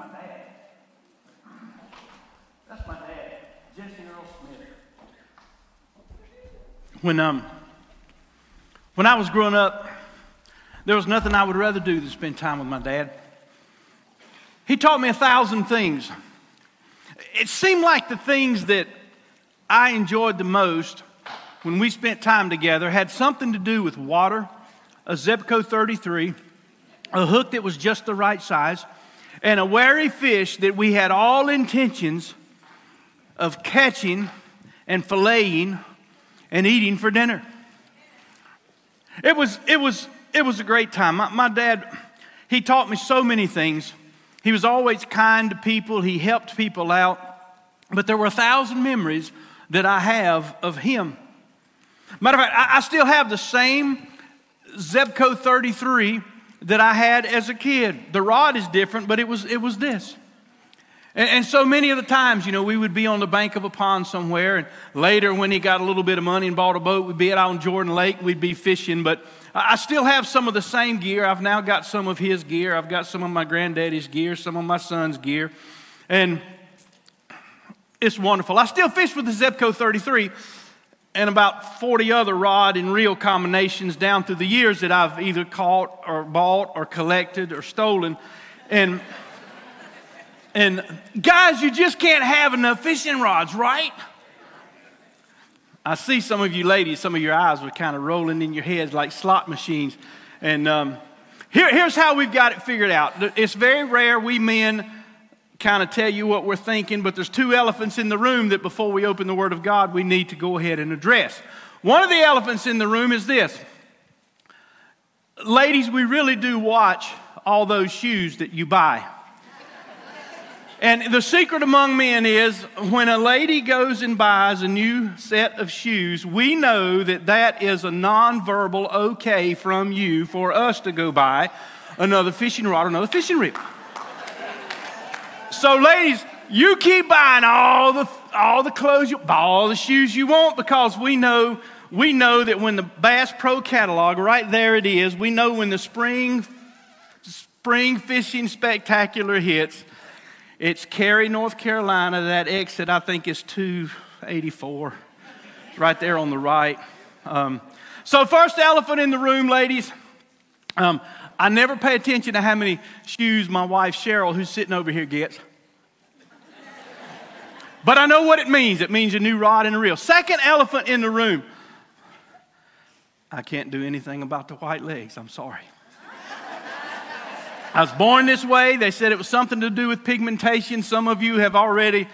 my dad. That's my dad, Jesse Earl Smith. When, um, when I was growing up, there was nothing I would rather do than spend time with my dad. He taught me a thousand things. It seemed like the things that I enjoyed the most when we spent time together had something to do with water, a Zebco 33, a hook that was just the right size, and a wary fish that we had all intentions of catching and filleting and eating for dinner. It was, it was, it was a great time. My, my dad, he taught me so many things. He was always kind to people, he helped people out. But there were a thousand memories that I have of him. Matter of fact, I, I still have the same Zebco 33 that I had as a kid. The rod is different, but it was, it was this. And, and, so many of the times, you know, we would be on the bank of a pond somewhere, and later when he got a little bit of money and bought a boat, we'd be out on Jordan Lake, we'd be fishing. But I still have some of the same gear. I've now got some of his gear. I've got some of my granddaddy's gear, some of my son's gear. And it's wonderful. I still fish with the Zebco 33 and about 40 other rod and reel combinations down through the years that I've either caught or bought or collected or stolen. And, and guys, you just can't have enough fishing rods, right? I see some of you ladies, some of your eyes were kind of rolling in your heads like slot machines. And um, here, here's how we've got it figured out. It's very rare we men kind of tell you what we're thinking, but there's two elephants in the room that before we open the Word of God, we need to go ahead and address. One of the elephants in the room is this. Ladies, we really do watch all those shoes that you buy. And the secret among men is when a lady goes and buys a new set of shoes, we know that that is a nonverbal okay from you for us to go buy another fishing rod or another fishing reel. So, ladies, you keep buying all the all the clothes, you, all the shoes you want, because we know we know that when the Bass Pro catalog, right there it is, we know when the spring spring fishing spectacular hits. It's Cary, North Carolina. That exit, I think, is 284. right there on the right. Um, so, first elephant in the room, ladies. Um, I never pay attention to how many shoes my wife Cheryl, who's sitting over here, gets. But I know what it means. It means a new rod and a reel. Second elephant in the room. I can't do anything about the white legs. I'm sorry. I was born this way. They said it was something to do with pigmentation. Some of you have already.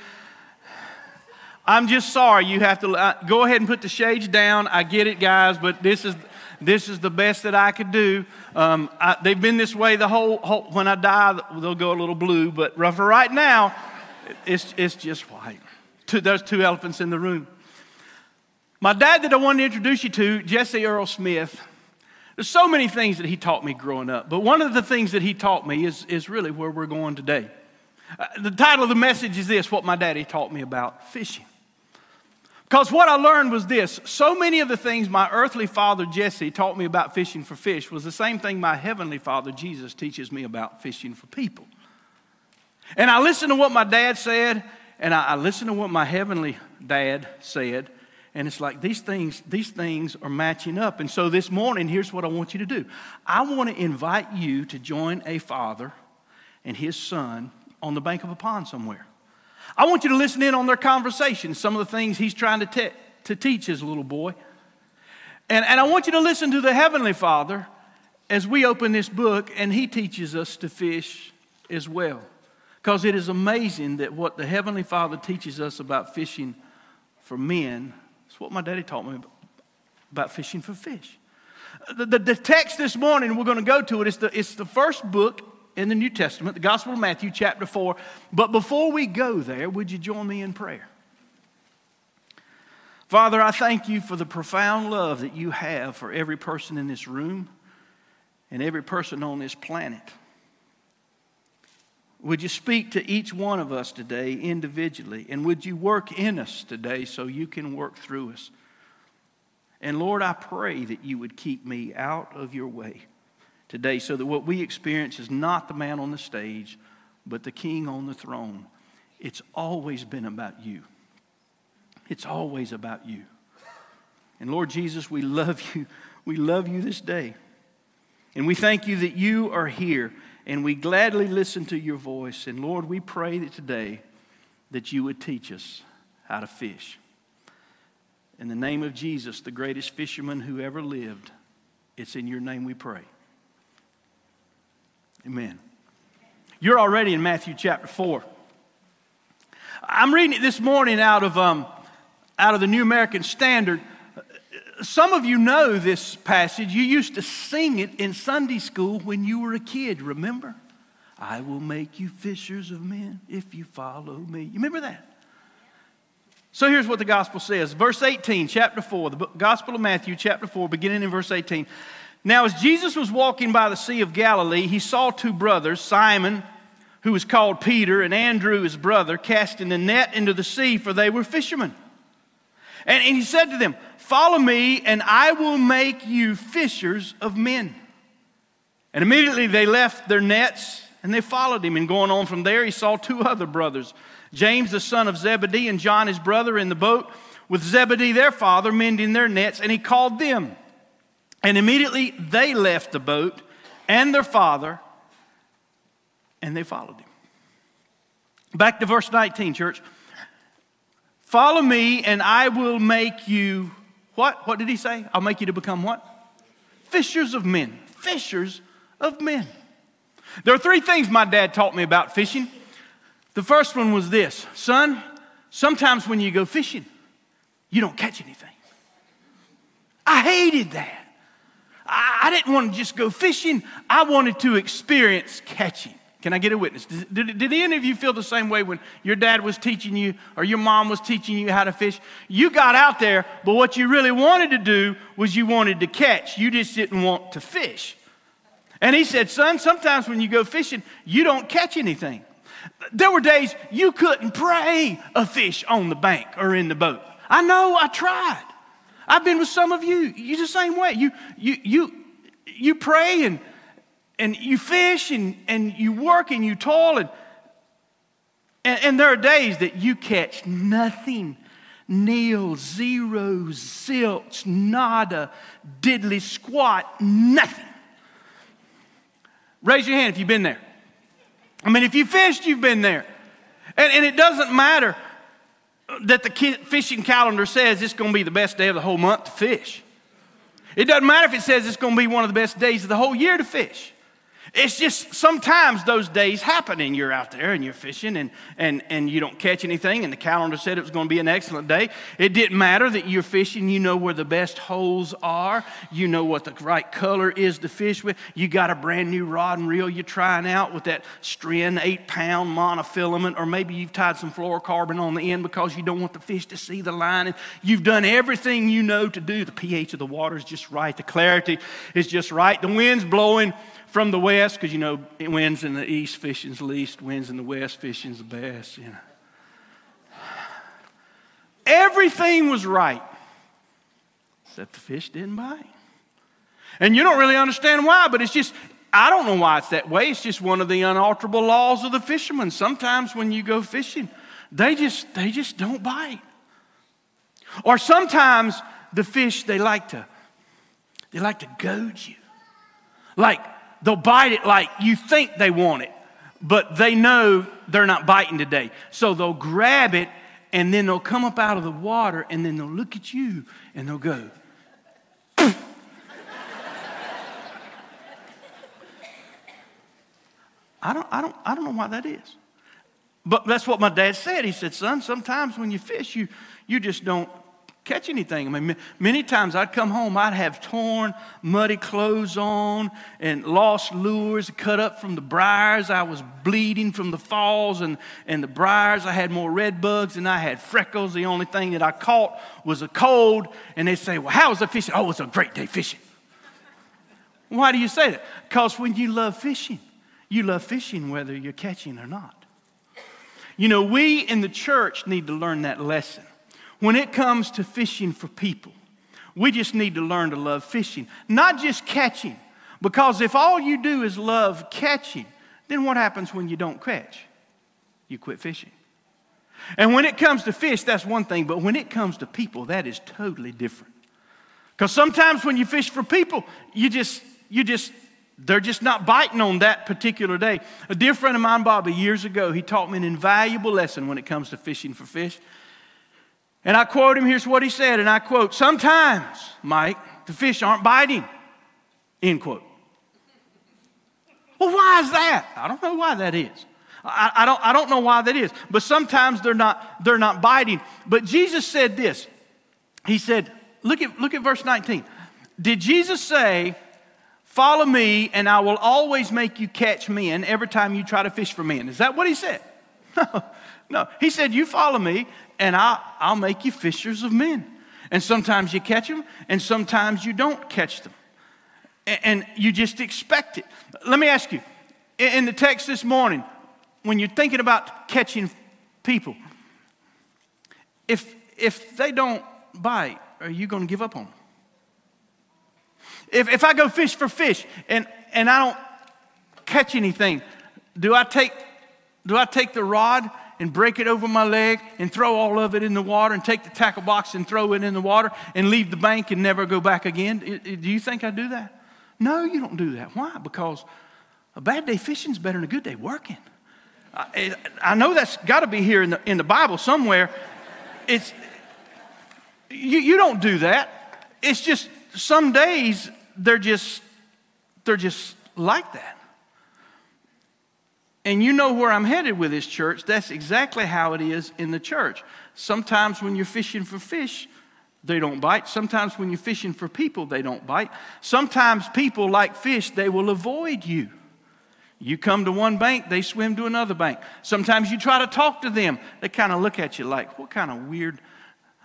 I'm just sorry. You have to uh, go ahead and put the shades down. I get it, guys, but this is this is the best that I could do. Um, I, they've been this way the whole, whole, When I die, they'll go a little blue, but for right now, it's, it's just white. Two, there's two elephants in the room. My dad, that I wanted to introduce you to, Jesse Earl Smith, there's so many things that he taught me growing up, but one of the things that he taught me is, is really where we're going today. Uh, the title of the message is this What My Daddy Taught Me About Fishing. Because what I learned was this so many of the things my earthly father Jesse taught me about fishing for fish was the same thing my heavenly father Jesus teaches me about fishing for people. And I listened to what my dad said, and I, I listened to what my heavenly dad said, and it's like these things, these things are matching up. And so this morning, here's what I want you to do. I want to invite you to join a father and his son on the bank of a pond somewhere. I want you to listen in on their conversation, some of the things he's trying to, te- to teach his little boy. And, and I want you to listen to the Heavenly Father as we open this book and he teaches us to fish as well. Because it is amazing that what the Heavenly Father teaches us about fishing for men is what my daddy taught me about fishing for fish. The, the, the text this morning, we're going to go to it, it's the, it's the first book in the New Testament, the Gospel of Matthew, chapter 4. But before we go there, would you join me in prayer? Father, I thank you for the profound love that you have for every person in this room and every person on this planet. Would you speak to each one of us today individually? And would you work in us today so you can work through us? And Lord, I pray that you would keep me out of your way today so that what we experience is not the man on the stage, but the king on the throne. It's always been about you. It's always about you. And Lord Jesus, we love you. We love you this day. And we thank you that you are here and we gladly listen to your voice. And Lord, we pray that today that you would teach us how to fish. In the name of Jesus, the greatest fisherman who ever lived, it's in your name we pray. Amen. You're already in Matthew chapter 4. I'm reading it this morning out of, um, out of the New American Standard. Some of you know this passage. You used to sing it in Sunday school when you were a kid, remember? I will make you fishers of men if you follow me. You remember that? So here's what the gospel says. Verse 18, chapter 4, the Gospel of Matthew, chapter 4, beginning in verse 18. Now, as Jesus was walking by the Sea of Galilee, he saw two brothers, Simon, who was called Peter, and Andrew, his brother, casting a net into the sea, for they were fishermen. And, and he said to them, Follow me, and I will make you fishers of men. And immediately they left their nets and they followed him. And going on from there, he saw two other brothers James, the son of Zebedee, and John, his brother, in the boat with Zebedee, their father, mending their nets, and he called them. And immediately they left the boat and their father, and they followed him. Back to verse 19, church. Follow me, and I will make you what? What did he say? I'll make you to become what? Fishers of men. Fishers of men. There are three things my dad taught me about fishing. The first one was this son, sometimes when you go fishing, you don't catch anything. I hated that. I, didn't want to just go fishing, I wanted to experience catching. Can I get a witness? Did, did, did, any of you feel the same way when your dad was teaching you or your mom was teaching you how to fish? You got out there, but what you really wanted to do was you wanted to catch. You just didn't want to fish. And he said, Son, sometimes when you go fishing, you don't catch anything. There were days you couldn't pray a fish on the bank or in the boat. I know, I tried. I've been with some of you. You're the same way. You, you, you, you pray and, and you fish and, and you work and you toil. And, and, and there are days that you catch nothing nil, zero, zilch, nada, diddly squat, nothing. Raise your hand if you've been there. I mean, if you fished, you've been there. And, and it doesn't matter that the fishing calendar says it's going to be the best day of the whole month to fish. It doesn't matter if it says it's going to be one of the best days of the whole year to fish. It's just sometimes those days happen and you're out there and you're fishing and, and, and you don't catch anything and the calendar said it was going to be an excellent day. It didn't matter that you're fishing. You know where the best holes are. You know what the right color is to fish with. You got a brand new rod and reel you're trying out with that Stren eight pound monofilament or maybe you've tied some fluorocarbon on the end because you don't want the fish to see the line. And you've done everything you know to do. The pH of the water is just right. The clarity is just right. The wind's blowing from the west, because you know, winds in the east, fishing's least, winds in the west, fishing's the best, you know. Everything was right, except the fish didn't bite. And you don't really understand why, but it's just, I don't know why it's that way. It's just one of the unalterable laws of the fishermen. Sometimes when you go fishing, they just, they just don't bite. Or sometimes the fish, they like to, they like to goad you. Like, they'll bite it like you think they want it, but they know they're not biting today. So they'll grab it and then they'll come up out of the water and then they'll look at you and they'll go, I don't, I, don't, I don't know why that is. But that's what my dad said. He said, Son, sometimes when you fish, you, you just don't catch anything. I mean, many times I'd come home, I'd have torn, muddy clothes on and lost lures cut up from the briars. I was bleeding from the falls and, and the briars. I had more red bugs and I had freckles. The only thing that I caught was a cold. And they say, Well, how was the fishing? Oh, it was a great day fishing. Why do you say that? Because when you love fishing, you love fishing whether you're catching or not. You know, we in the church need to learn that lesson. When it comes to fishing for people, we just need to learn to love fishing, not just catching. Because if all you do is love catching, then what happens when you don't catch? You quit fishing. And when it comes to fish, that's one thing, but when it comes to people, that is totally different. Because sometimes when you fish for people, you just, you just, they're just not biting on that particular day. A dear friend of mine, Bobby, years ago, he taught me an invaluable lesson when it comes to fishing for fish. And I quote him, here's what he said, and I quote, Sometimes, Mike, the fish aren't biting. End quote. Well, why is that? I don't know why that is. I, I, don't, I don't know why that is. But sometimes they're not, they're not biting. But Jesus said this. He said, look at, look at verse 19. Did Jesus say, Follow me, and I will always make you catch men every time you try to fish for men? Is that what he said? No, no. He said, You follow me, and I, I'll make you fishers of men. And sometimes you catch them, and sometimes you don't catch them. And, and you just expect it. Let me ask you in the text this morning, when you're thinking about catching people, if, if they don't bite, are you going to give up on them? If, if I go fish for fish and, and I don't catch anything, do I, take, do I take the rod and break it over my leg and throw all of it in the water and take the tackle box and throw it in the water and leave the bank and never go back again? Do you think I do that? No, you don't do that. Why? Because a bad day fishing is better than a good day working. I, I know that's got to be here in the, in the Bible somewhere. It's, you, you don't do that. It's just some days they're just, they're just like that. And you know where I'm headed with this church. That's exactly how it is in the church. Sometimes when you're fishing for fish, they don't bite. Sometimes when you're fishing for people, they don't bite. Sometimes people, like fish, they will avoid you. You come to one bank, they swim to another bank. Sometimes you try to talk to them, they kind of look at you like, what kind of weird.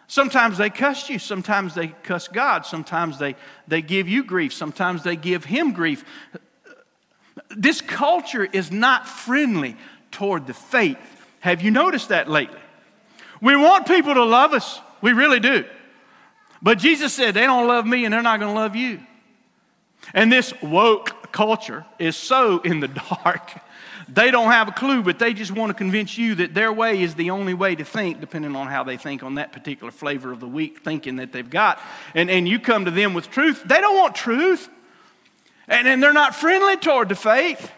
Sometimes they cuss you, sometimes they cuss God, sometimes they, they give you grief, sometimes they give him grief. This culture is not friendly toward the faith. Have you noticed that lately? We want people to love us, we really do. But Jesus said, they don't love me and they're not going to love you. And this woke culture is so in the dark. They don't have a clue, but they just want to convince you that their way is the only way to think, depending on how they think on that particular flavor of the week thinking that they've got. And, and you come to them with truth. They don't want truth. And, and they're not friendly toward the faith.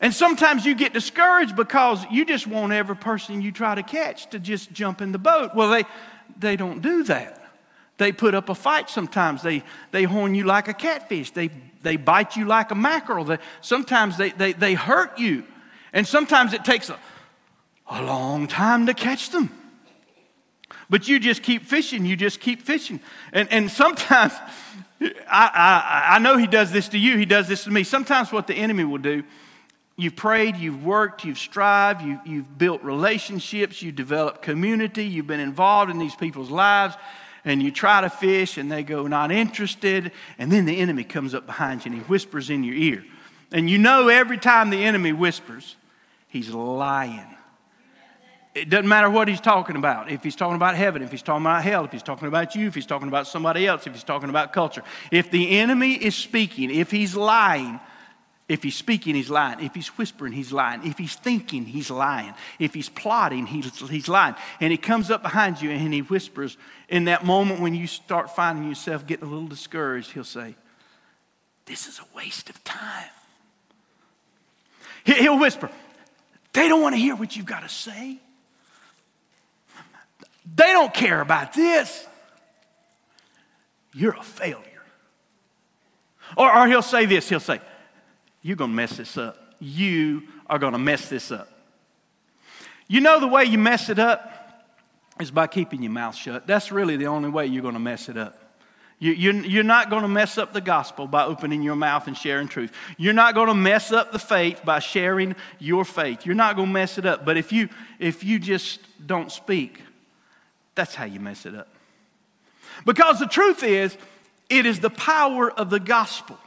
And sometimes you get discouraged because you just want every person you try to catch to just jump in the boat. Well, they, they don't do that. They put up a fight sometimes. They, they horn you like a catfish. They, they bite you like a mackerel. They, sometimes they, they, they hurt you. And sometimes it takes a, a long time to catch them. But you just keep fishing. You just keep fishing. And, and sometimes, I, I, I know he does this to you. He does this to me. Sometimes what the enemy will do, you've prayed, you've worked, you've strived, you, you've built relationships, you've developed community, you've been involved in these people's lives and you try to fish and they go not interested and then the enemy comes up behind you and he whispers in your ear and you know every time the enemy whispers he's lying it doesn't matter what he's talking about if he's talking about heaven if he's talking about hell if he's talking about you if he's talking about somebody else if he's talking about culture if the enemy is speaking if he's lying if he's speaking, he's lying. If he's whispering, he's lying. If he's thinking, he's lying. If he's plotting, he's, he's lying. And he comes up behind you and he whispers. In that moment when you start finding yourself getting a little discouraged, he'll say, This is a waste of time. He'll whisper, They don't want to hear what you've got to say. They don't care about this. You're a failure. Or, or he'll say this he'll say, you're going to mess this up. You are going to mess this up. You know the way you mess it up is by keeping your mouth shut. That's really the only way you're going to mess it up. You, are not going to mess up the gospel by opening your mouth and sharing truth. You're not going to mess up the faith by sharing your faith. You're not going to mess it up. But if you, if you just don't speak, that's how you mess it up. Because the truth is, it is the power of the gospel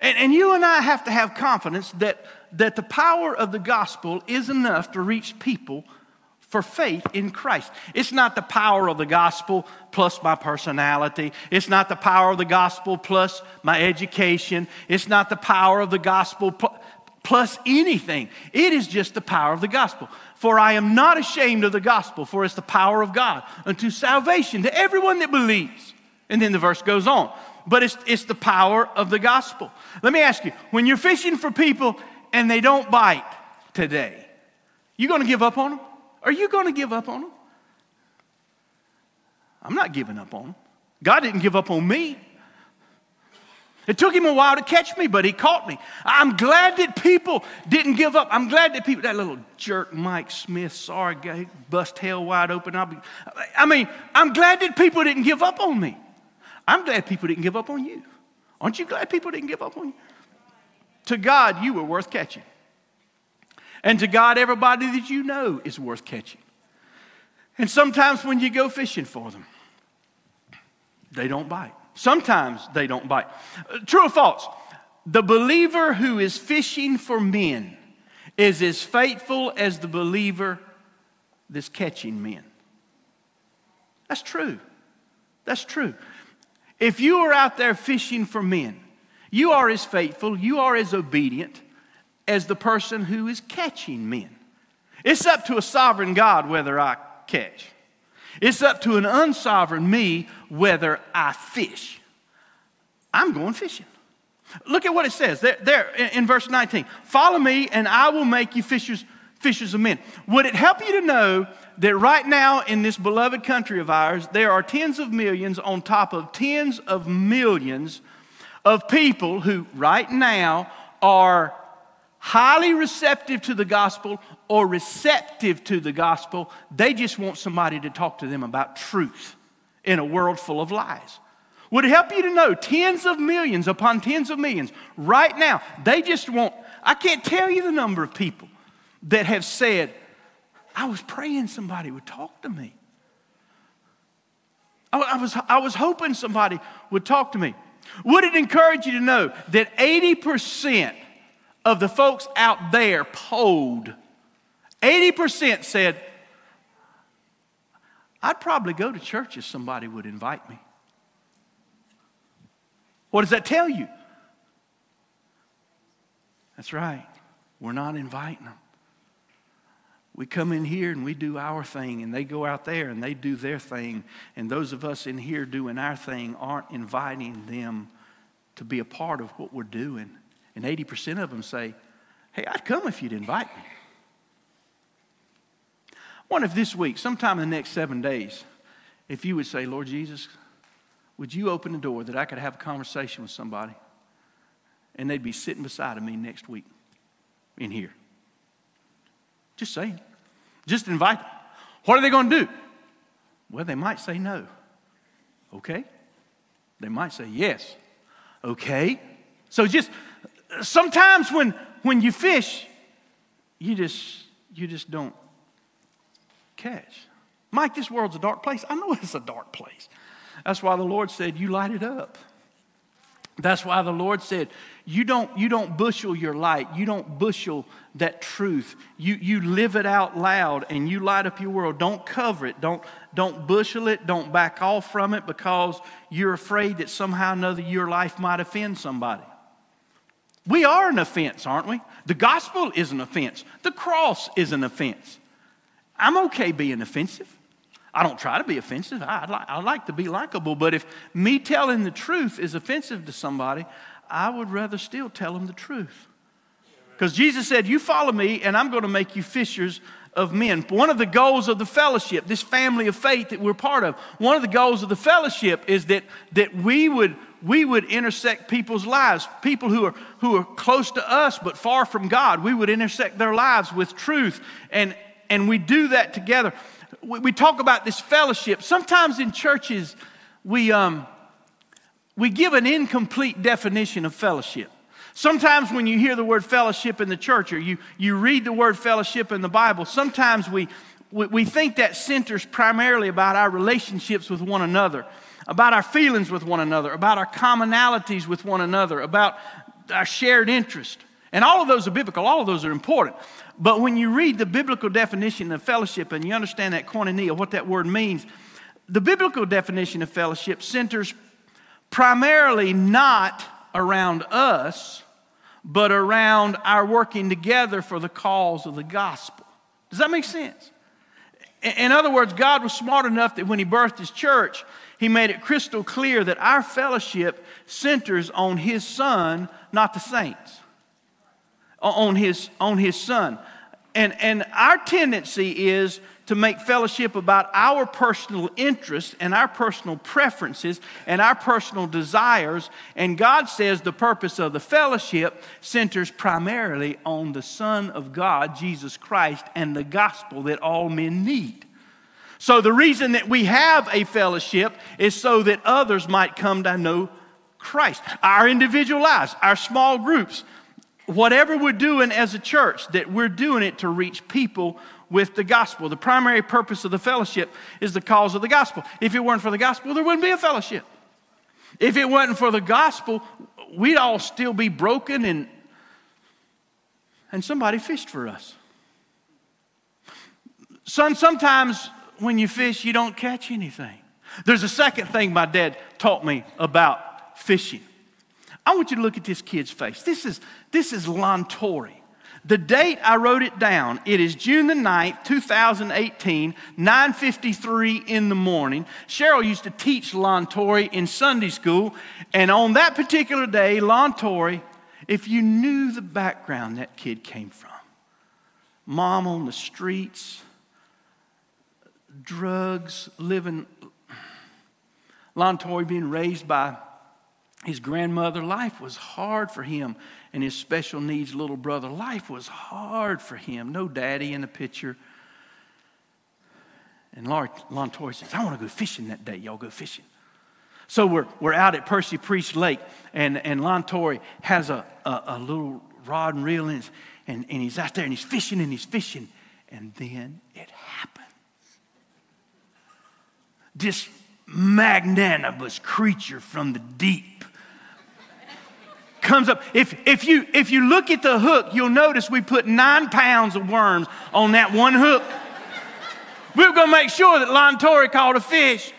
and, and you and I have to have confidence that, that the power of the gospel is enough to reach people for faith in Christ. It's not the power of the gospel plus my personality. It's not the power of the gospel plus my education. It's not the power of the gospel. plus anything. It is just the power of the gospel. For I am not ashamed of the gospel, for it's the power of God unto salvation to everyone that believes. And then the verse goes on. But it's, it's the power of the gospel. Let me ask you when you're fishing for people and they don't bite today, you to give up on them? Are you to give up on them? I'm not giving up on them. God didn't give up on me. It took him a while to catch me, but he caught me. I'm glad that people didn't give up. I'm glad that people, that little jerk Mike Smith, sorry, guy, bust hell wide open. I'll be, I mean, I'm glad that people didn't give up on me. I'm glad people didn't give up on you. Aren't you glad people didn't give up on you? To God, you were worth catching. And to God, everybody that you know is worth catching. And sometimes when you go fishing for them, they don't bite. Sometimes they don't bite. Uh, true or false? The believer who is fishing for men is as faithful as the believer that's catching men. That's true. That's true. If you are out there fishing for men, you are as faithful, you are as obedient as the person who is catching men. It's up to a sovereign God whether I catch. It's up to an unsovereign me whether I fish. I'm going fishing. Look at what it says there, there in, verse 19. Follow me, and I will make you fishers, fishers of men. Would it help you to know that right now in this beloved country of ours, there are tens of millions on top of tens of millions of people who right now are highly receptive to the gospel or receptive to the gospel. They just want somebody to talk to them about truth in a world full of lies. Would it help you to know tens of millions upon tens of millions right now, they just want, I can't tell you the number of people that have said, I was praying somebody would talk to me. I was, I was hoping somebody would talk to me. Would it encourage you to know that 80% of the folks out there polled, 80% said, I'd probably go to church if somebody would invite me. What does that tell you? That's right. We're not inviting them. We come in here and we do our thing, and they go out there and they do their thing. And those of us in here doing our thing aren't inviting them to be a part of what we're doing. And 80% of them say, Hey, I'd come if you'd invite me. Wonder if this week, sometime in the next seven days, if you would say, Lord Jesus, would you open the door that I could have a conversation with somebody and they'd be sitting beside of me next week in here? Just saying. Just invite them. What are they going to do? Well, they might say no. Okay. They might say yes. Okay. So just sometimes when, when you fish, you just, you just don't catch. Mike, this world's a dark place. I know it's a dark place. That's why the Lord said, You light it up. That's why the Lord said, you don't, you don't bushel your light. You don't bushel that truth. You, you live it out loud and you light up your world. Don't cover it. Don't, don't bushel it. Don't back off from it because you're afraid that somehow or another your life might offend somebody. We are an offense, aren't we? The gospel is an offense. The cross is an offense. I'm okay being offensive. I don't try to be offensive. I, like, I like to be likable. But if me telling the truth is offensive to somebody, I would rather still tell them the truth. Because Jesus said, You follow me, and I'm going to make you fishers of men. One of the goals of the fellowship, this family of faith that we're part of, one of the goals of the fellowship is that, that we would we would intersect people's lives. People who are, who are close to us but far from God, we would intersect their lives with truth. And, and we do that together. We, we talk about this fellowship. Sometimes in churches, we, um, we give an incomplete definition of fellowship. Sometimes when you hear the word fellowship in the church or you, you read the word fellowship in the Bible, sometimes we, we, we think that centers primarily about our relationships with one another about our feelings with one another, about our commonalities with one another, about our shared interest. And all of those are biblical, all of those are important. But when you read the biblical definition of fellowship and you understand that koinonia, what that word means, the biblical definition of fellowship centers primarily not around us, but around our working together for the cause of the gospel. Does that make sense? In other words, God was smart enough that when He birthed His church, He made it crystal clear that our fellowship centers on His Son, not the saints. On His, on his Son. And, and our tendency is to make fellowship about our personal interests and our personal preferences and our personal desires. And God says the purpose of the fellowship centers primarily on the Son of God, Jesus Christ, and the gospel that all men need. So, the reason that we have a fellowship is so that others might come to know Christ. Our individual lives, our small groups, whatever we're doing as a church, that we're doing it to reach people with the gospel. The primary purpose of the fellowship is the cause of the gospel. If it weren't for the gospel, there wouldn't be a fellowship. If it wasn't for the gospel, we'd all still be broken and and somebody fished for us. Son, sometimes when you fish, you don't catch anything. There's a second thing my dad taught me about fishing. I want you to look at this kid's face. This is, this is Lontori. The date I wrote it down, it is June the 9th, 2018, 9:53 in the morning. Cheryl used to teach Lontori in Sunday school, and on that particular day, Lontori, if you knew the background that kid came from, mom on the streets, drugs, living Lontori being raised by his grandmother, life was hard for him and his special needs little brother. Life was hard for him. No daddy in the picture. And Lontori says, I want to go fishing that day. Y'all go fishing. So we're, we're out at Percy Priest Lake, and, and Lontori has a, a, a, little rod and reel, and, and he's out there and he's fishing and he's fishing. And then it happens. This magnanimous creature from the deep comes up. If, if, you, if you look at the hook, you'll notice we put nine pounds of worms on that one hook. We were going to make sure that Lontori caught a fish.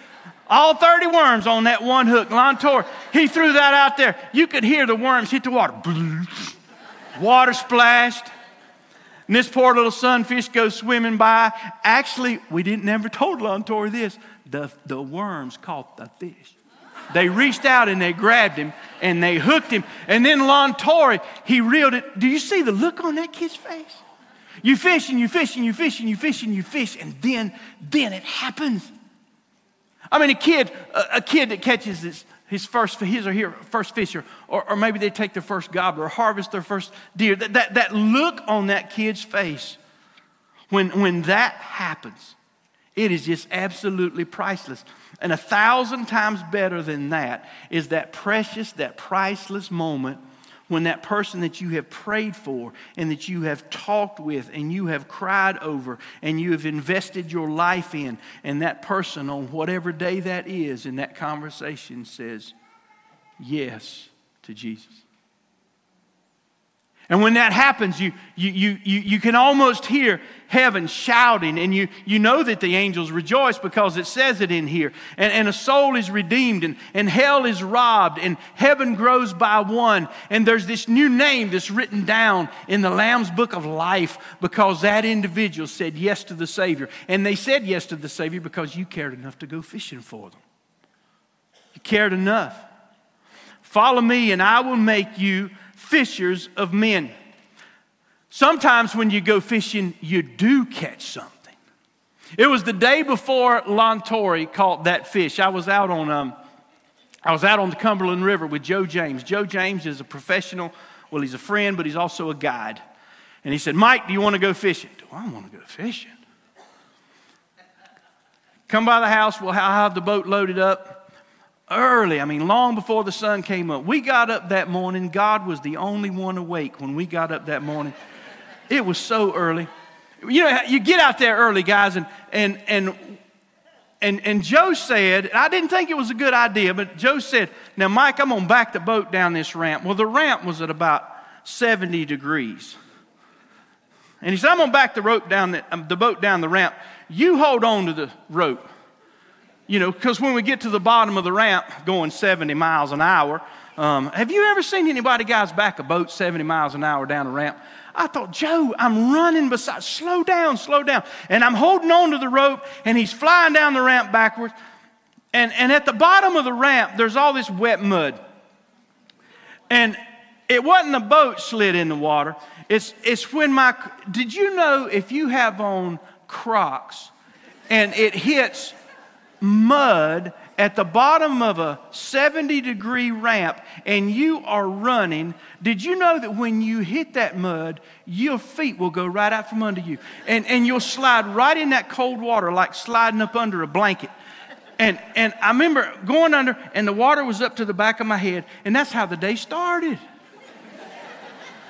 All 30 worms on that one hook. Lontori, he threw that out there. You could hear the worms hit the water. Water splashed. And this poor little sunfish goes swimming by. Actually, we didn't never told Lontori this. The, the worms caught the fish. They reached out and they grabbed him and they hooked him. And then Lon Lontori, he reeled it. Do you see the look on that kid's face? You fish and you fish and you fish and you fish and you fish, and then, then it happens. I mean, a kid, a, a kid that catches his, his first, his or her first fish, or, or, maybe they take their first gobbler, or harvest their first deer. That, that, that look on that kid's face, when, when that happens, it is just absolutely priceless. And a thousand times better than that is that precious, that priceless moment when that person that you have prayed for and that you have talked with and you have cried over and you have invested your life in, and that person on whatever day that is in that conversation says yes to Jesus. And when that happens, you, you, you, you, can almost hear heaven shouting, and you, you know that the angels rejoice because it says it in here. And, and a soul is redeemed, and, and hell is robbed, and heaven grows by one. And there's this new name that's written down in the Lamb's book of life because that individual said yes to the Savior. And they said yes to the Savior because you cared enough to go fishing for them. You cared enough. Follow me, and I will make you fishers of men. Sometimes when you go fishing, you do catch something. It was the day before Lontori caught that fish. I was out on um, I was out on the Cumberland River with Joe James. Joe James is a professional. Well, he's a friend, but he's also a guide. And he said, Mike, do you want to go fishing? Do I want to go fishing? Come by the house. We'll have the boat loaded up early, I mean, long before the sun came up. We got up that morning. God was the only one awake when we got up that morning. It was so early. You know, you get out there early, guys, and, and, and, and, and Joe said, I didn't think it was a good idea, but Joe said, Now, Mike, I'm going to back the boat down this ramp. Well, the ramp was at about 70 degrees. And he said, I'm going to back the, rope down the, um, the boat down the ramp. You hold on to the rope. You know, because when we get to the bottom of the ramp going 70 miles an hour, um, have you ever seen anybody, guys, back a boat 70 miles an hour down a ramp? I thought, Joe, I'm running beside, slow down, slow down. And I'm holding on to the rope, and he's flying down the ramp backwards. And, and at the bottom of the ramp, there's all this wet mud. And it wasn't the boat slid in the water. It's, it's when my, did you know if you have on Crocs and it hits mud at the bottom of a 70 degree ramp and you are running, did you know that when you hit that mud, your feet will go right out from under you? And, and you'll slide right in that cold water like sliding up under a blanket. And, and I remember going under, and the water was up to the back of my head, and that's how the day started.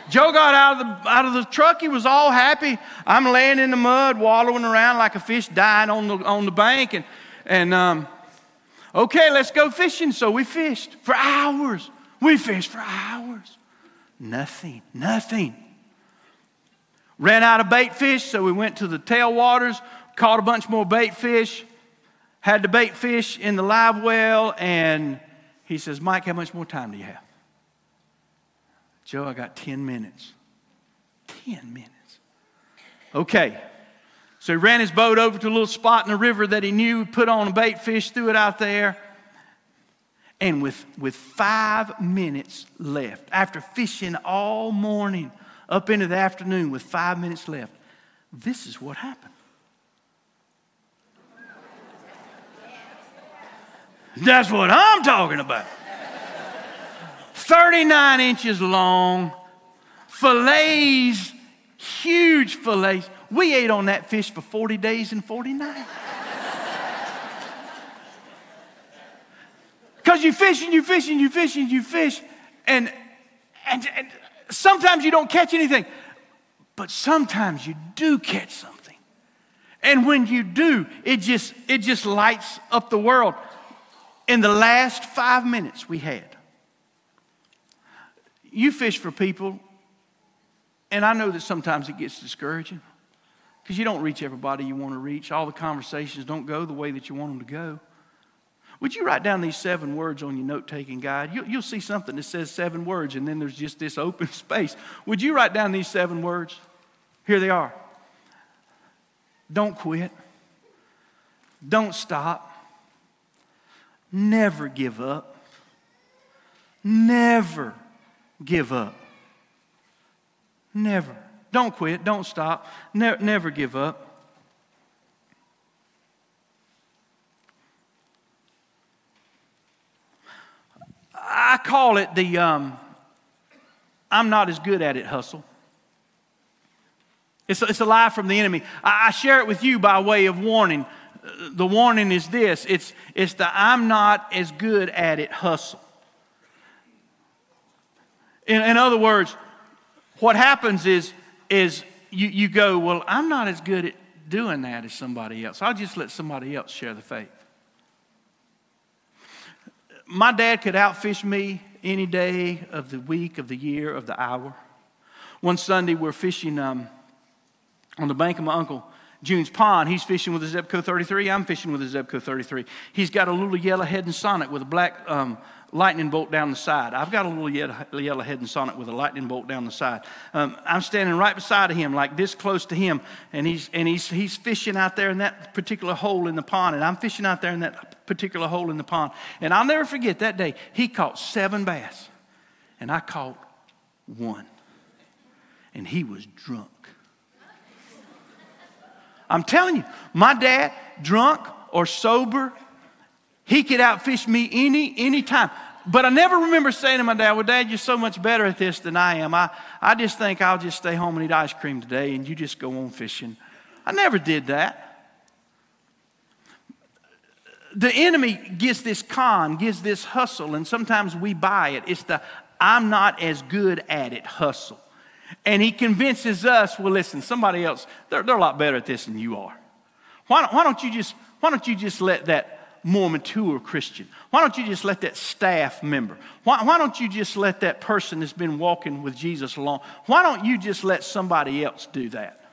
Joe got out of, the, out of the truck. He was all happy. I'm laying in the mud, wallowing around like a fish dying on the, on the bank. And, and um, okay, let's go fishing. So we fished for hours. We fished for hours. Nothing, nothing. Ran out of bait fish, so we went to the tailwaters, caught a bunch more bait fish had the bait fish in the live well, and he says, Mike, how much more time do you have? Joe, I got 10 minutes. 10 minutes. Okay. So he ran his boat over to a little spot in the river that he knew, put on a bait fish, threw it out there. And with, with five minutes left, after fishing all morning up into the afternoon with five minutes left, this is what happened. That's what I'm talking about. 39 inches long, fillets, huge fillets. We ate on that fish for 40 days and 40 nights. Because you fish and you fish and you fish and you fish, and, and, and sometimes you don't catch anything, but sometimes you do catch something. And when you do, it just, it just lights up the world in the last five minutes we had. You fish for people, and I know that sometimes it gets discouraging because you don't reach everybody you want to reach. All the conversations don't go the way that you want them to go. Would you write down these seven words on your note taking guide? You, will see something that says seven words, and then there's just this open space. Would you write down these seven words? Here they are. Don't quit. Don't stop. Never give up. Never give up. Never. Don't quit. Don't stop. Ne- never give up. I call it the um, I'm not as good at it hustle. It's a, it's a lie from the enemy. I, I share it with you by way of warning the warning is this it's, it's the I'm not as good at it hustle. In, in other words, what happens is, is you, you go, Well, I'm not as good at doing that as somebody else. I'll just let somebody else share the faith. My dad could outfish me any day of the week, of the year, of the hour. One Sunday, we're fishing um, on the bank of my uncle June's Pond. He's fishing with a Zebco 33. I'm fishing with a Zebco 33. He's got a little yellow head and sonnet with a black um, lightning bolt down the side. I've got a little yellow, head and sonnet with a lightning bolt down the side. Um, I'm standing right beside him, like this close to him, and he's and he's he's fishing out there in that particular hole in the pond, and I'm fishing out there in that particular hole in the pond. And I'll never forget that day. He caught seven bass, and I caught one, and he was drunk. I'm telling you, my dad, drunk or sober, he could outfish me any any time. But I never remember saying to my dad, Well, Dad, you're so much better at this than I am. I, I just think I'll just stay home and eat ice cream today and you just go on fishing. I never did that. The enemy gets this con, gives this hustle, and sometimes we buy it. It's the I'm not as good at it hustle. And he convinces us, well, listen, somebody else, they're, they're a lot better at this than you are. Why don't, why don't you just, why don't you just let that more mature Christian, why don't you just let that staff member, why, why don't you just let that person that's been walking with Jesus along, why don't you just let somebody else do that?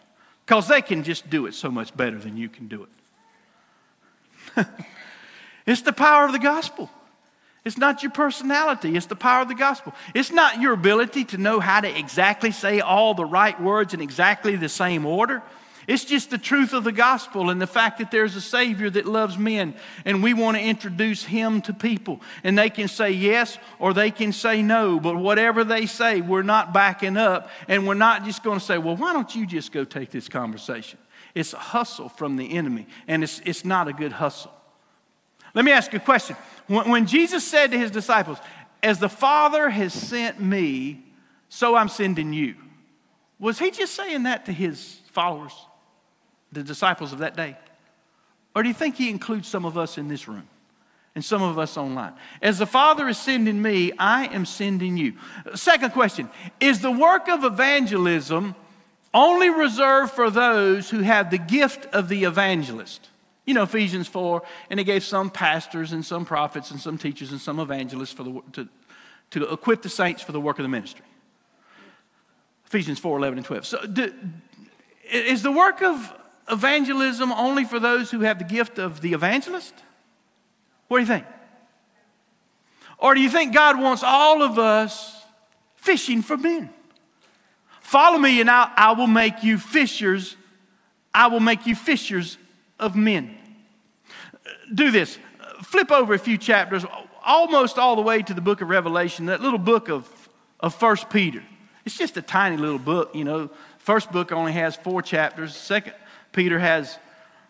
Because they can just do it so much better than you can do it. It's the power of the gospel. It's not your personality, it's the power of the gospel. It's not your ability to know how to exactly say all the right words in exactly the same order. It's just the truth of the gospel and the fact that there's a Savior that loves men, and we want to introduce Him to people. And they can say yes or they can say no, but whatever they say, we're not backing up, and we're not just going to say, well, why don't you just go take this conversation? It's a hustle from the enemy, and it's, it's not a good hustle. Let me ask you a question. When, when Jesus said to His disciples, As the Father has sent me, so I'm sending you. Was he just saying that to his followers? the disciples of that day? Or do you think he includes some of us in this room and some of us online? As the Father is sending me, I am sending you. Second question Is the work of evangelism only reserved for those who have the gift of the evangelist? You know, Ephesians 4, and he gave some pastors and some prophets and some teachers and some evangelists for the, to, to equip the saints for the work of the ministry. Ephesians 4, 11 and 12. So, do, is the work of evangelism only for those who have the gift of the evangelist? What do you think? Or do you think God wants all of us fishing for men? Follow me and I, I will make you fishers. I will make you fishers of men. Do this. Flip over a few chapters, almost all the way to the book of Revelation, that little book of, of First Peter. It's just a tiny little book, you know. First book only has four chapters. Second Peter has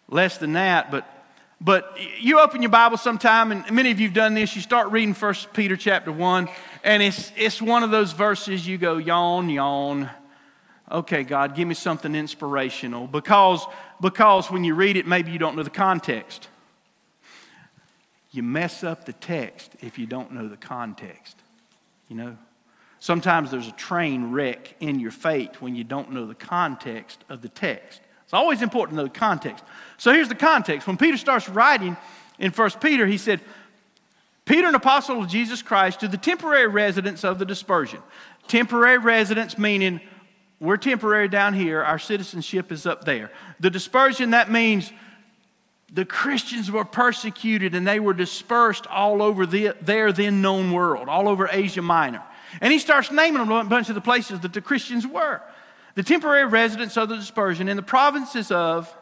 less than that, but but you open your Bible sometime, and many of you have done this. You start reading First Peter chapter one, and it's it's one of those verses you go yawn, yawn. Okay, God, give me something inspirational because because when you read it, maybe you don't know the context. You mess up the text if you don't know the context. You know, sometimes there's a train wreck in your faith when you don't know the context of the text. It's always important to know the context. So here's the context. When Peter starts writing in 1 Peter, he said, Peter, an apostle of Jesus Christ, to the temporary residents of the dispersion. Temporary residents meaning we're temporary down here, our citizenship is up there. The dispersion, that means the Christians were persecuted and they were dispersed all over the, their then known world, all over Asia Minor. And he starts naming a bunch of the places that the Christians were the temporary residents of the dispersion in the provinces of,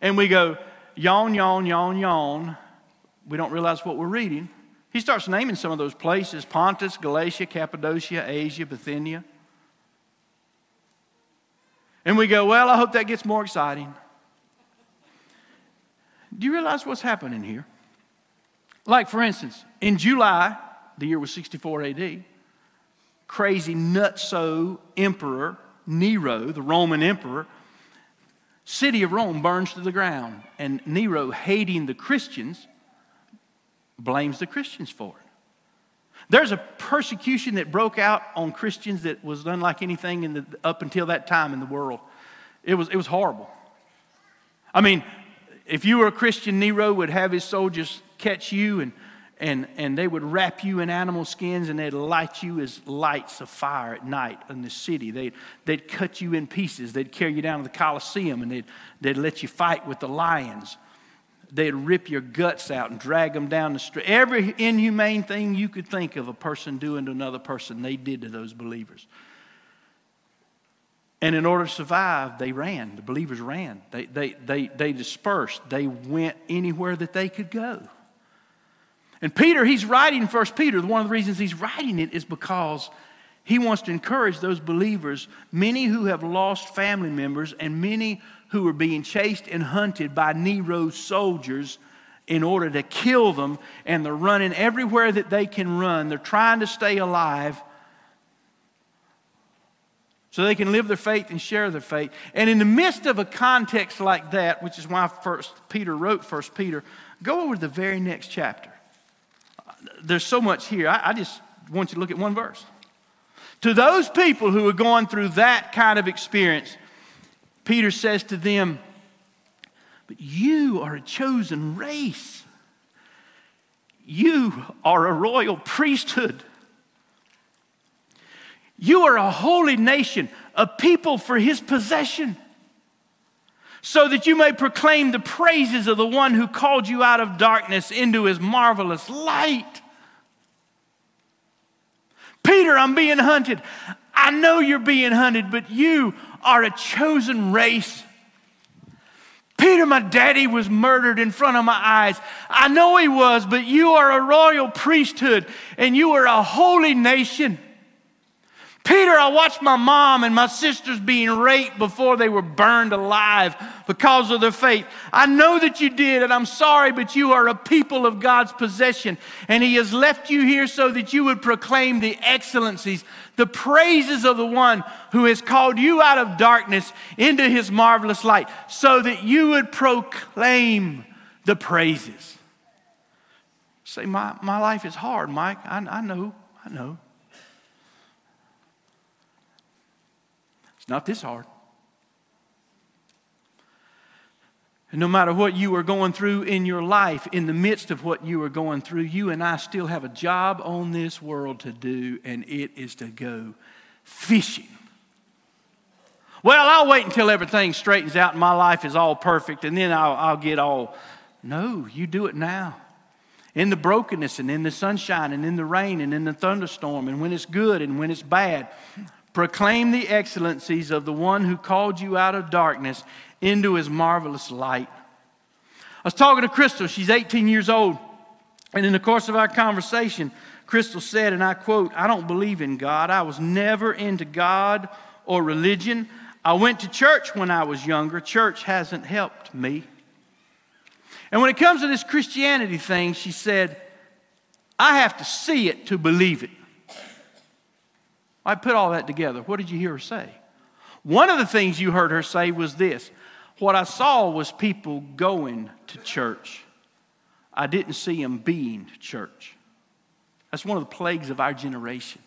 and we go, yawn, yawn, yawn, yawn. We don't realize what we're reading. He starts naming some of those places Pontus, Galatia, Cappadocia, Asia, Bithynia. And we go, well, I hope that gets more exciting. Do you realize what's happening here? Like, for instance, in July, the year was 64 AD, crazy nutso emperor Nero, the Roman emperor, city of Rome burns to the ground. And Nero, hating the Christians, blames the Christians for it. There's a persecution that broke out on Christians that was unlike anything in the, up until that time in the world. It was, it was horrible. I mean, if you were a Christian, Nero would have his soldiers catch you and and, and they would wrap you in animal skins and they'd light you as lights of fire at night in the city. They'd, they'd cut you in pieces. They'd carry you down to the Colosseum and they'd, they'd let you fight with the lions. They'd rip your guts out and drag them down the street. Every inhumane thing you could think of a person doing to another person, they did to those believers. And in order to survive, they ran. The believers ran. They, they, they, they dispersed. They went anywhere that they could go. And Peter, he's writing First Peter. One of the reasons he's writing it is because he wants to encourage those believers, many who have lost family members and many who are being chased and hunted by Nero's soldiers in order to kill them, and they're running everywhere that they can run. They're trying to stay alive so they can live their faith and share their faith. And in the midst of a context like that, which is why First Peter wrote First Peter, go over to the very next chapter there's so much here. I, I just want you to look at one verse. To those people who are going through that kind of experience, Peter says to them, But you are a chosen race. You are a royal priesthood. You are a holy nation, a people for his possession, so that you may proclaim the praises of the one who called you out of darkness into his marvelous light. Peter, I'm being hunted. I know you're being hunted, but you are a chosen race. Peter, my daddy was murdered in front of my eyes. I know he was, but you are a royal priesthood and you are a holy nation. Peter, I watched my mom and my sisters being raped before they were burned alive because of their faith. I know that you did, and I'm sorry, but you are a people of God's possession. And He has left you here so that you would proclaim the excellencies, the praises of the one who has called you out of darkness into His marvelous light, so that you would proclaim the praises. Say, my, my life is hard, Mike. I, I know, I know. Not this hard. And no matter what you are going through in your life, in the midst of what you are going through, you and I still have a job on this world to do, and it is to go fishing. Well, I'll wait until everything straightens out and my life is all perfect, and then I'll, I'll get all. No, you do it now. In the brokenness, and in the sunshine, and in the rain, and in the thunderstorm, and when it's good and when it's bad. Proclaim the excellencies of the one who called you out of darkness into his marvelous light. I was talking to Crystal, she's 18 years old. And in the course of our conversation, Crystal said, and I quote, I don't believe in God. I was never into God or religion. I went to church when I was younger. Church hasn't helped me. And when it comes to this Christianity thing, she said, I have to see it to believe it. I put all that together. What did you hear her say? One of the things you heard her say was this What I saw was people going to church. I didn't see them being church. That's one of the plagues of our generation.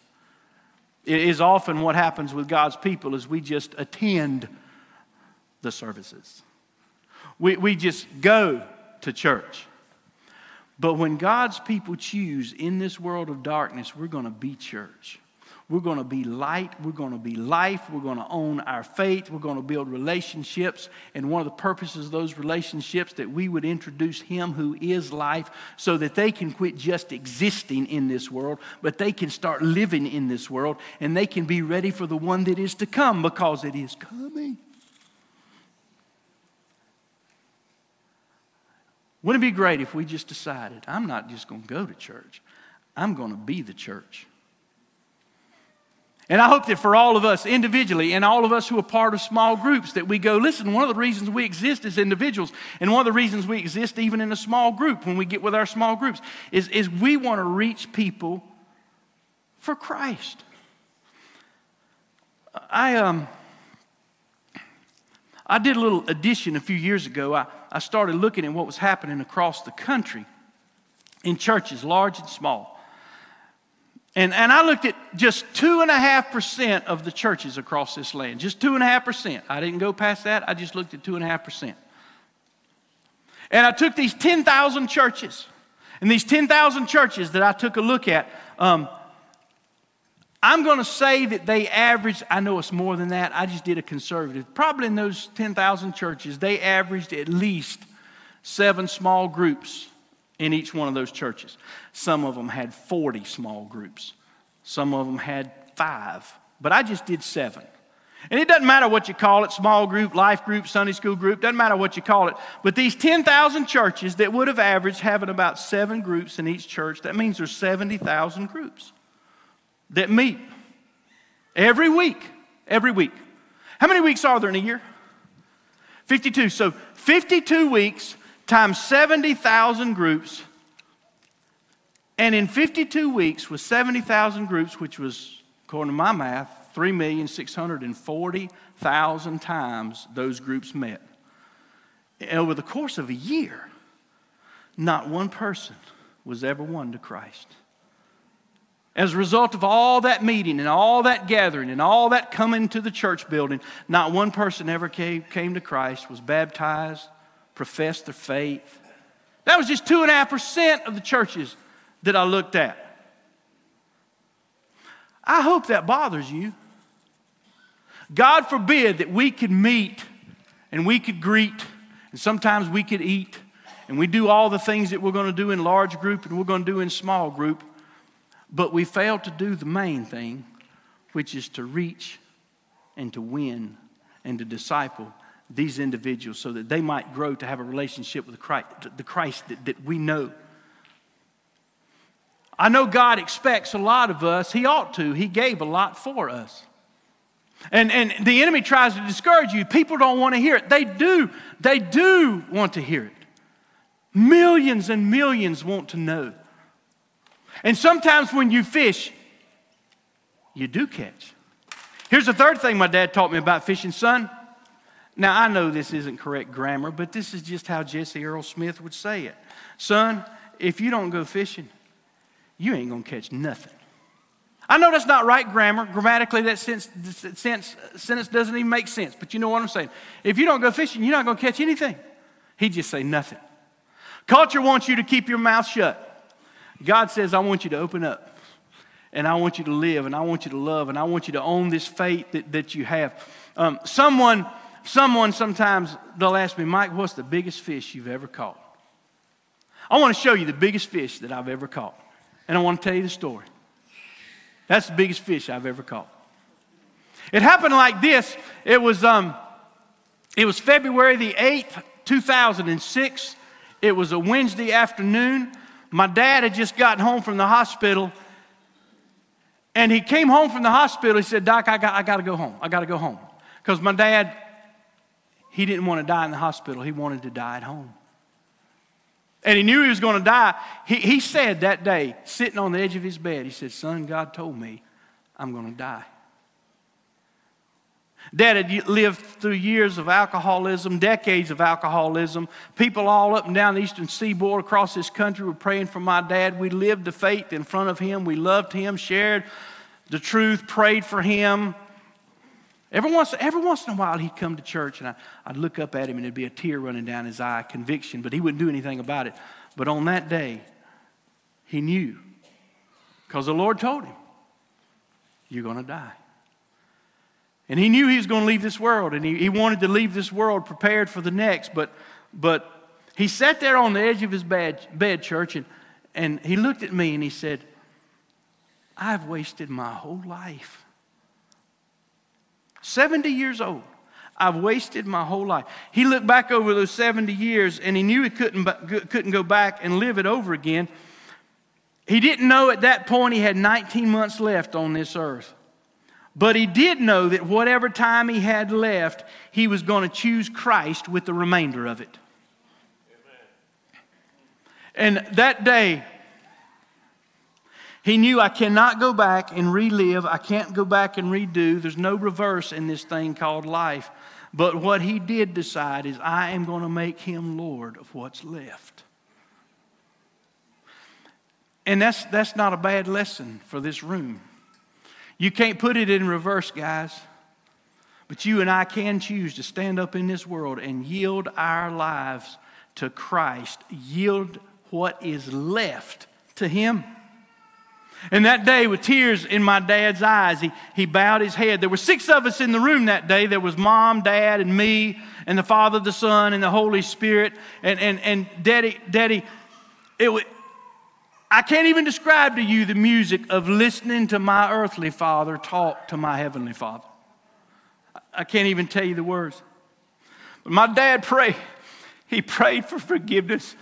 It is often what happens with God's people is we just attend the services. We, we just go to church. But when God's people choose in this world of darkness, we're going to be church. We're going to be light. We're going to be life. We're going to own our faith. We're going to build relationships. And one of the purposes of those relationships that we would introduce Him who is life so that they can quit just existing in this world, but they can start living in this world and they can be ready for the one that is to come because it is coming. Wouldn't it be great if we just decided, I'm not just going to go to church, I'm going to be the church? And I hope that for all of us individually and all of us who are part of small groups, that we go, listen, one of the reasons we exist as individuals, and one of the reasons we exist even in a small group when we get with our small groups, is, is we want to reach people for Christ. I, um, I did a little addition a few years ago. I, I started looking at what was happening across the country in churches, large and small. And, and I looked at just 2.5% of the churches across this land, just 2.5%. I didn't go past that, I just looked at 2.5%. And I took these 10,000 churches, and these 10,000 churches that I took a look at, um, I'm going to say that they averaged, I know it's more than that, I just did a conservative. Probably in those 10,000 churches, they averaged at least seven small groups in each one of those churches. Some of them had 40 small groups, some of them had five, but I just did seven. And it doesn't matter what you call it small group, life group, Sunday school group, doesn't matter what you call it. But these 10,000 churches that would have averaged having about seven groups in each church, that means there's 70,000 groups that meet every week. Every week. How many weeks are there in a year? 52. So 52 weeks, times 70,000 groups. And in 52 weeks, with 70,000 groups, which was, according to my math, 3,640,000 times those groups met. And over the course of a year, not one person was ever won to Christ. As a result of all that meeting and all that gathering and all that coming to the church building, not one person ever came, came to Christ, was baptized, professed their faith. That was just 2.5% of the churches that I looked at. I hope that bothers you. God forbid that we could meet and we could greet, and sometimes we could eat, and we do all the things that we're going to do in large group and we're going to do in small group, but we fail to do the main thing, which is to reach and to win and to disciple these individuals so that they might grow to have a relationship with Christ, the Christ that, that we know. I know God expects a lot of us. He ought to. He gave a lot for us. And, and the enemy tries to discourage you. People don't want to hear it. They do. They do want to hear it. Millions and millions want to know. And sometimes when you fish, you do catch. Here's the third thing my dad taught me about fishing, son. Now, I know this isn't correct grammar, but this is just how Jesse Earl Smith would say it. Son, if you don't go fishing, you ain't going to catch nothing. I know that's not right grammar. Grammatically, that sense, sentence doesn't even make sense, but you know what I'm saying. If you don't go fishing, you're not going to catch anything. He'd just say nothing. Culture wants you to keep your mouth shut. God says, I want you to open up. And I want you to live, and I want you to love, and I want you to own this faith that, that you have. Um, someone, someone sometimes they'll ask me, Mike, what's the biggest fish you've ever caught? I want to show you the biggest fish that I've ever caught. And I want to tell you the story. That's the biggest fish I've ever caught. It happened like this. It was, um, it was February the 8th, 2006. It was a Wednesday afternoon. My dad had just gotten home from the hospital. And he came home from the hospital. He said, Doc, I got, I got to go home. I got to go home. Because my dad, he didn't want to die in the hospital. He wanted to die at home. And he knew he was going to die. He, he said that day, sitting on the edge of his bed, he said, Son, God told me I'm going to die. Dad had lived through years of alcoholism, decades of alcoholism. People all up and down the eastern seaboard across this country were praying for my dad. We lived the faith in front of him. We loved him, shared the truth, prayed for him. Every once, every once in a while, he'd come to church, and I, would look up at him, and there'd be a tear running down his eye, conviction, but he wouldn't do anything about it. But on that day, he knew, because the Lord told him, You're going to die. And he knew he was going to leave this world, and he, he wanted to leave this world prepared for the next. But, but he sat there on the edge of his bed, bed church, and, and he looked at me and he said, I've wasted my whole life. 70 years old. I've wasted my whole life. He looked back over those 70 years and he knew he couldn't, couldn't go back and live it over again. He didn't know at that point he had 19 months left on this earth. But he did know that whatever time he had left, he was going to choose Christ with the remainder of it. Amen. And that day, he knew I cannot go back and relive. I can't go back and redo. There's no reverse in this thing called life. But what he did decide is I am going to make him Lord of what's left. And that's, that's not a bad lesson for this room. You can't put it in reverse, guys. But you and I can choose to stand up in this world and yield our lives to Christ, yield what is left to Him. And that day, with tears in my dad's eyes, he, he bowed his head. There were six of us in the room that day. There was mom, dad, and me, and the Father, the Son, and the Holy Spirit. And, and, and daddy, daddy, it, I can't even describe to you the music of listening to my earthly father talk to my heavenly father. I can't even tell you the words. But my dad prayed. He prayed for forgiveness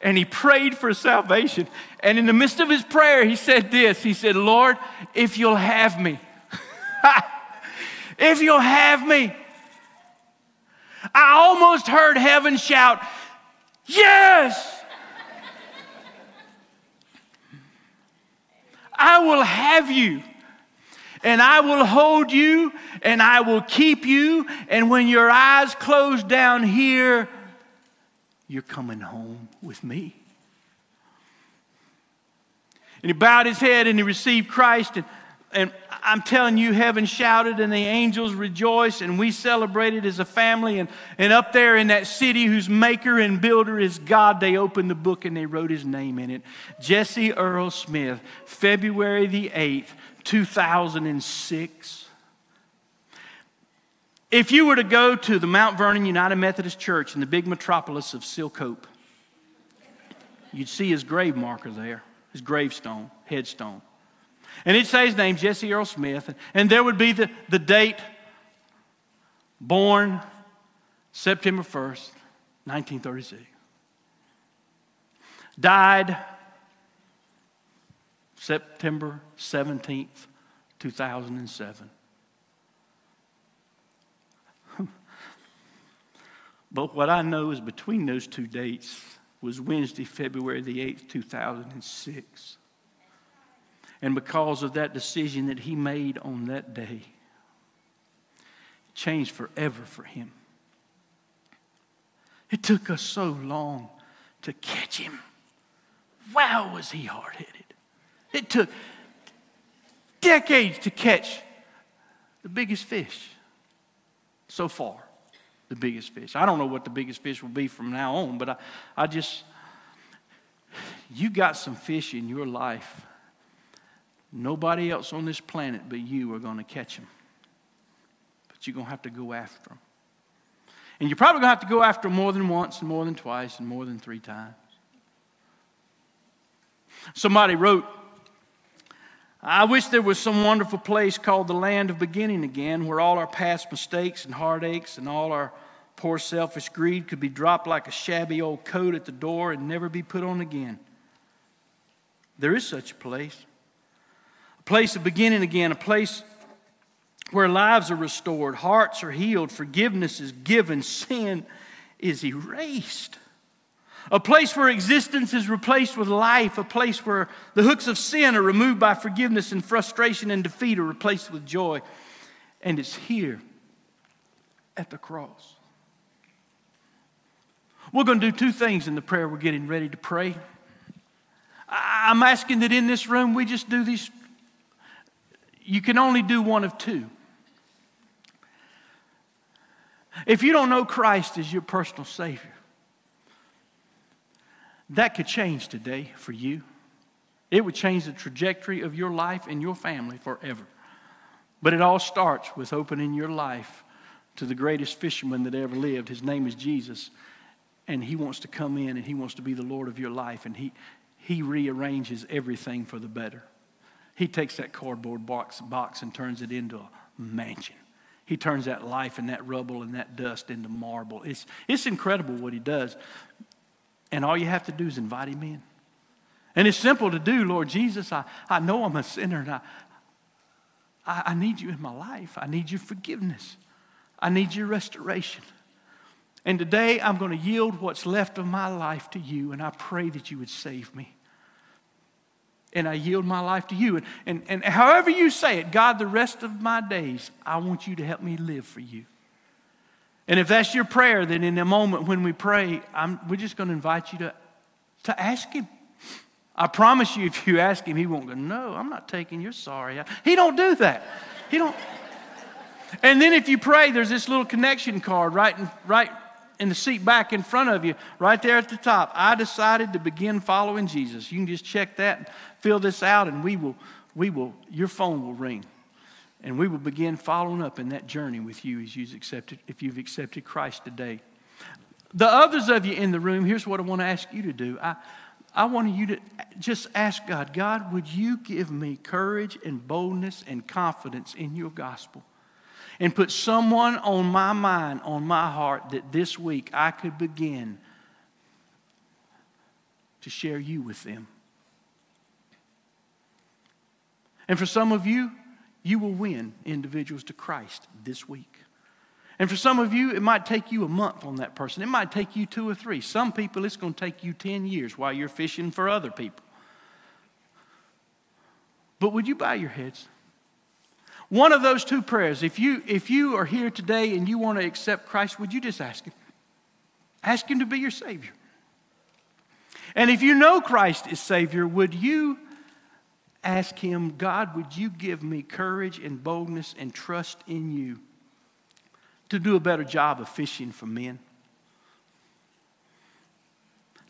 and he prayed for salvation. And in the midst of his prayer, he said this He said, Lord, if you'll have me, if you'll have me. I almost heard heaven shout, Yes! I will have you. And I will hold you and I will keep you. And when your eyes close down here, you're coming home with me. And he bowed his head and he received Christ. And, and I'm telling you, heaven shouted and the angels rejoiced, and we celebrated as a family. And, and up there in that city, whose maker and builder is God, they opened the book and they wrote his name in it Jesse Earl Smith, February the 8th, 2006. If you were to go to the Mount Vernon United Methodist Church in the big metropolis of Silcope, you'd see his grave marker there, his gravestone, headstone. And it'd say his name, Jesse Earl Smith, and there would be the, the date born September 1st, 1936. Died September 17th, 2007. but what I know is between those two dates was Wednesday, February the 8th, 2006. And because of that decision that he made on that day, changed forever for him. It took us so long to catch him. Wow, was he hard headed. It took decades to catch the biggest fish so far. The biggest fish. I don't know what the biggest fish will be from now on, but I, I just, you got some fish in your life. Nobody else on this planet but you are going to catch them. But you're going to have to go after them. And you're probably going to have to go after them more than once and more than twice and more than three times. Somebody wrote, I wish there was some wonderful place called the land of beginning again where all our past mistakes and heartaches and all our poor selfish greed could be dropped like a shabby old coat at the door and never be put on again. There is such a place. A place of beginning again, a place where lives are restored, hearts are healed, forgiveness is given, sin is erased. A place where existence is replaced with life, a place where the hooks of sin are removed by forgiveness and frustration and defeat are replaced with joy. And it's here at the cross. We're going to do two things in the prayer we're getting ready to pray. I'm asking that in this room we just do these. You can only do one of two. If you don't know Christ as your personal Savior, that could change today for you. It would change the trajectory of your life and your family forever. But it all starts with opening your life to the greatest fisherman that ever lived. His name is Jesus. And he wants to come in and he wants to be the Lord of your life. And he, he rearranges everything for the better. He takes that cardboard box, box and turns it into a mansion. He turns that life and that rubble and that dust into marble. It's, it's incredible what he does. And all you have to do is invite him in. And it's simple to do, Lord Jesus. I, I know I'm a sinner and I, I, I need you in my life. I need your forgiveness. I need your restoration. And today I'm going to yield what's left of my life to you, and I pray that you would save me and I yield my life to you. And, and, and however you say it, God, the rest of my days, I want you to help me live for you. And if that's your prayer, then in a moment when we pray, I'm, we're just going to invite you to, to ask Him. I promise you, if you ask Him, He won't go, No, I'm not taking your sorry. He don't do that. He don't. And then if you pray, there's this little connection card right in, right in the seat back in front of you, right there at the top. I decided to begin following Jesus. You can just check that fill this out, and we will, we will, your phone will ring. And we will begin following up in that journey with you as you've accepted, if you've accepted Christ today. The others of you in the room, here's what I want to ask you to do. I, I want you to just ask God, God, would you give me courage and boldness and confidence in your gospel? And put someone on my mind, on my heart, that this week I could begin to share you with them. And for some of you, you will win individuals to Christ this week. And for some of you, it might take you a month on that person. It might take you two or three. Some people, it's going to take you 10 years while you're fishing for other people. But would you bow your heads? One of those two prayers, if you, if you are here today and you want to accept Christ, would you just ask Him? Ask Him to be your Savior. And if you know Christ is Savior, would you ask Him, God, would you give me courage and boldness and trust in you to do a better job of fishing for men?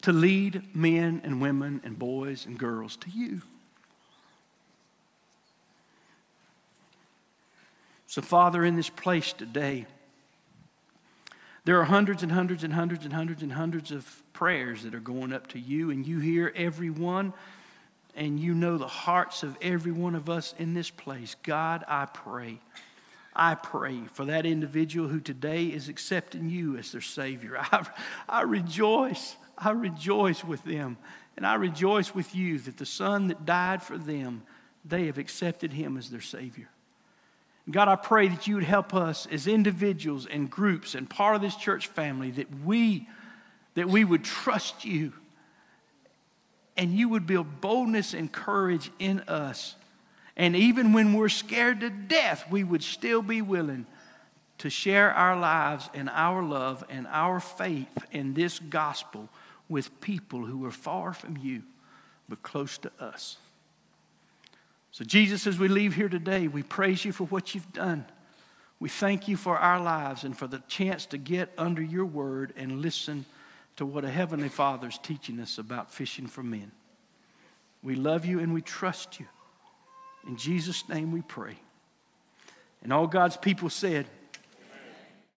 To lead men and women and boys and girls to you. So, Father, in this place today, There are hundreds and hundreds and hundreds and hundreds and hundreds of prayers that are going up to you, and you hear every one, and you know the hearts of every one of us in this place. God, I pray. I pray for that individual who today is accepting you as their Savior. I, I rejoice. I rejoice with them. And I rejoice with you that the Son that died for them, they have accepted Him as their Savior. God, I pray that you would help us as individuals and groups and part of this church family that we that we would trust you and you would build boldness and courage in us. And even when we're scared to death, we would still be willing to share our lives and our love and our faith in this gospel with people who are far from you but close to us. So, Jesus, as we leave here today, we praise you for what you've done. We thank you for our lives and for the chance to get under your word and listen to what a Heavenly Father is teaching us about fishing for men. We love you and we trust you. In Jesus' name we pray. And all God's people said,